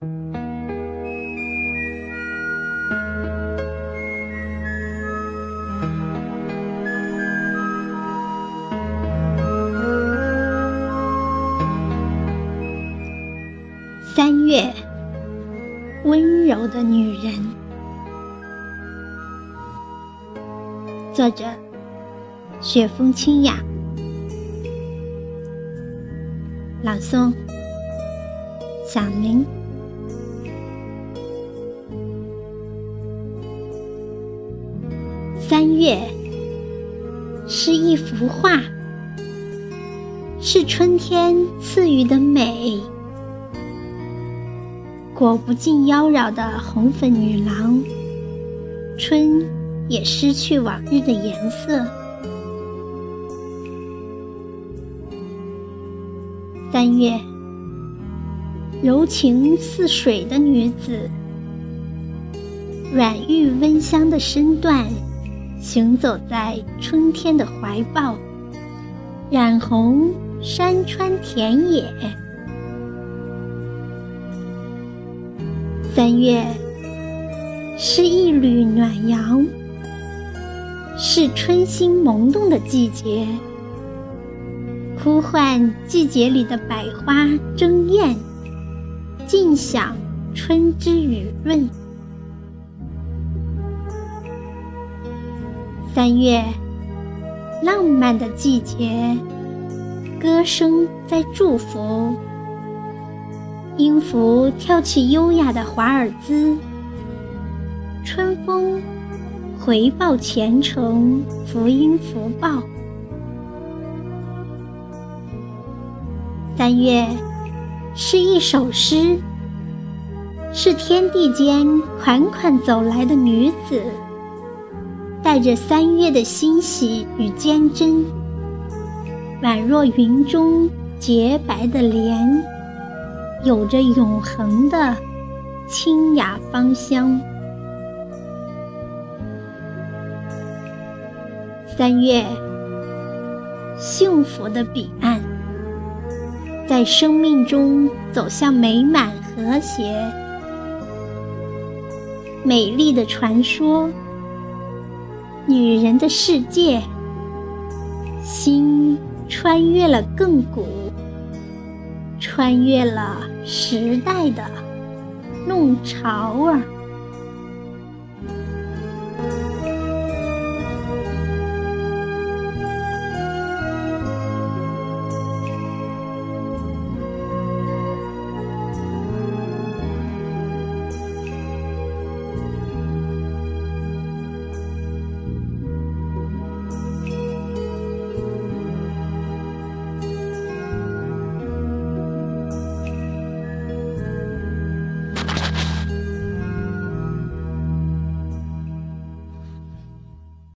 三月，温柔的女人。作者：雪风清雅。朗诵：小明。月是一幅画，是春天赐予的美。裹不尽妖娆的红粉女郎，春也失去往日的颜色。三月，柔情似水的女子，软玉温香的身段，行走在春天的怀抱，染红山川田野。三月是一缕暖阳，是春心萌动的季节，呼唤季节里的百花争艳，尽享春之雨润。三月，浪漫的季节，歌声在祝福。音符跳起优雅的华尔兹，春风回报前程，福音福报。三月是一首诗，是天地间款款走来的女子，带着三月的欣喜与坚贞，宛若云中洁白的莲。有着永恒的清雅芳香。三月，幸福的彼岸，在生命中走向美满和谐。美丽的传说，女人的世界，心穿越了亘古。穿越了时代的弄潮儿。